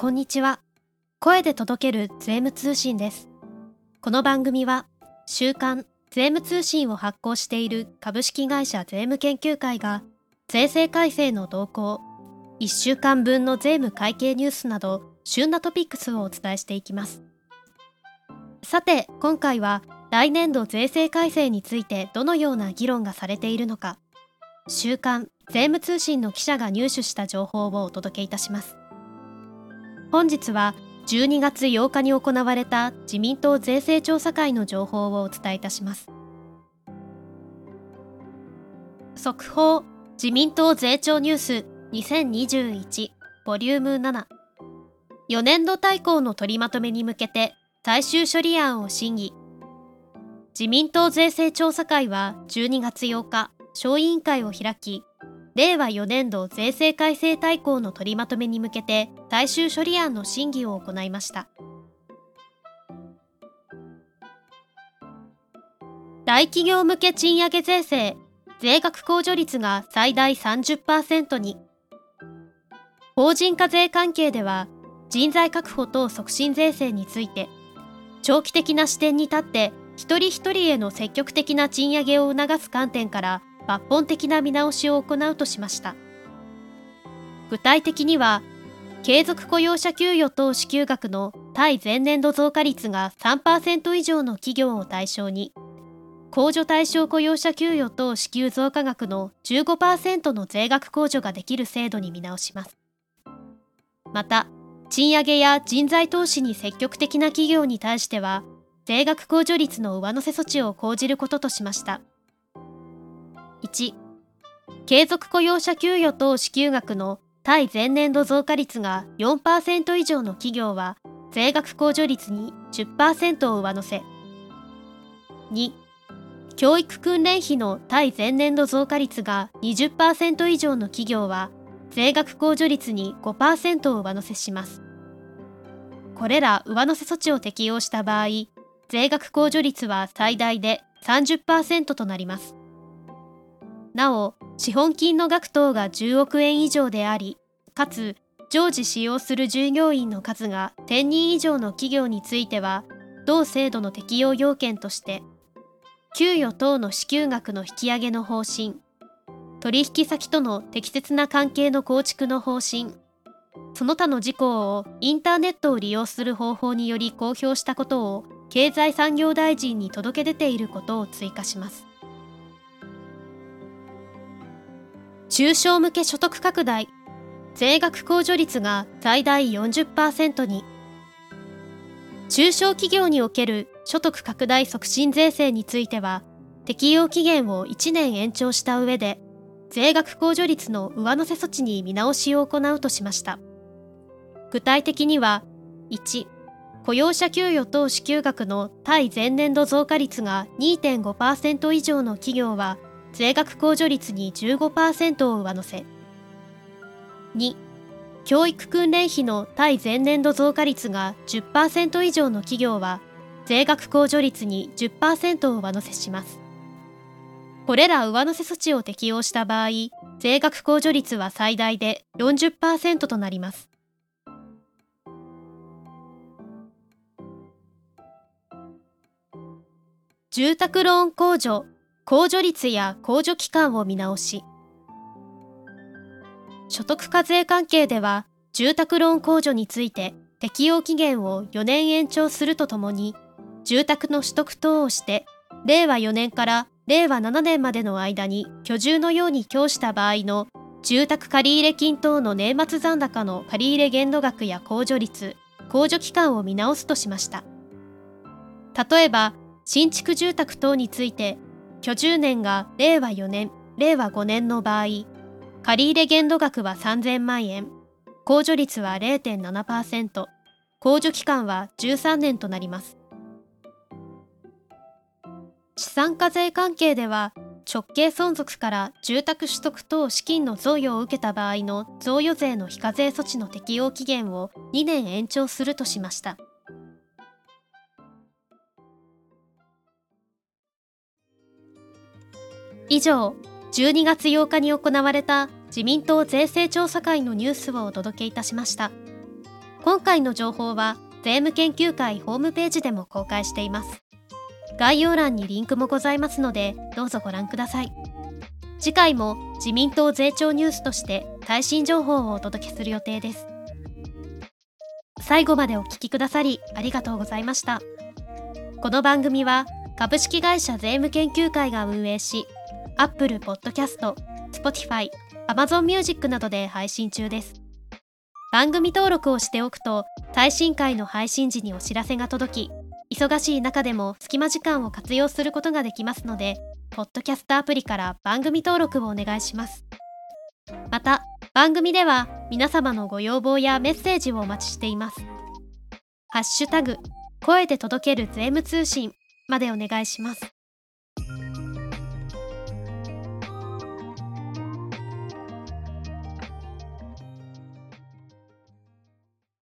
こんにちは。声で届ける税務通信です。この番組は、週刊税務通信を発行している株式会社税務研究会が、税制改正の動向、1週間分の税務会計ニュースなど、旬なトピックスをお伝えしていきます。さて、今回は、来年度税制改正についてどのような議論がされているのか、週刊税務通信の記者が入手した情報をお届けいたします。本日は12月8日に行われた自民党税制調査会の情報をお伝えいたします。速報自民党税調ニュース2021ボリューム7 4年度大綱の取りまとめに向けて最終処理案を審議。自民党税制調査会は12月8日小委員会を開き令和4年度税制改正大綱の取りまとめに向けて最終処理案の審議を行いました。大企業向け賃上げ税制税額控除率が最大30%に。法人課税関係では人材確保等促進税制について長期的な視点に立って一人一人への積極的な賃上げを促す観点から抜本的な見直しを行うとしました具体的には継続雇用者給与等支給額の対前年度増加率が3%以上の企業を対象に控除対象雇用者給与等支給増加額の15%の税額控除ができる制度に見直しますまた賃上げや人材投資に積極的な企業に対しては税額控除率の上乗せ措置を講じることとしました。1継続雇用者給与等支給額の対前年度増加率が4%以上の企業は税額控除率に10%を上乗せ。2教育訓練費の対前年度増加率が20%以上の企業は税額控除率に5%を上乗せします。これら上乗せ措置を適用した場合税額控除率は最大で30%となります。なお、資本金の額等が10億円以上であり、かつ常時使用する従業員の数が1000人以上の企業については、同制度の適用要件として、給与等の支給額の引き上げの方針、取引先との適切な関係の構築の方針、その他の事項をインターネットを利用する方法により公表したことを経済産業大臣に届け出ていることを追加します。中小向け所得拡大。税額控除率が最大40%に。中小企業における所得拡大促進税制については適用期限を1年延長した上で税額控除率の上乗せ措置に見直しを行うとしました。具体的には1雇用者給与等支給額の対前年度増加率が2.5%以上の企業は税額控除率に15%を上乗せ。2教育訓練費の対前年度増加率が10%以上の企業は税額控除率に10%を上乗せします。これら上乗せ措置を適用した場合税額控除率は最大で40%となります。住宅ローン控除控除率や控除期間を見直し所得課税関係では住宅ローン控除について適用期限を4年延長するとともに住宅の取得等をして令和4年から令和7年までの間に居住のように供した場合の住宅借入金等の年末残高の借入限度額や控除率控除期間を見直すとしました。例えば新築住宅等について居住年が令和4年、令和5年の場合、借入限度額は3000万円、控除率は0.7%、控除期間は13年となります。資産課税関係では、直系存続から住宅取得等資金の贈与を受けた場合の贈与税の非課税措置の適用期限を2年延長するとしました。以上12月8日に行われた自民党税制調査会のニュースをお届けいたしました。今回の情報は税務研究会ホームページでも公開しています。概要欄にリンクもございますのでどうぞご覧ください。次回も自民党税調ニュースとして最新情報をお届けする予定です。最後までお聞きくださりありがとうございました。この番組は株式会社税務研究会が運営し Apple Podcast、Spotify、Amazon Music などで配信中です。番組登録をしておくと最新回の配信時にお知らせが届き忙しい中でも隙間時間を活用することができますのでポッドキャストアプリから番組登録をお願いします。また番組では皆様のご要望やメッセージをお待ちしています。ハッシュタグ声で届ける税務通信までお願いします。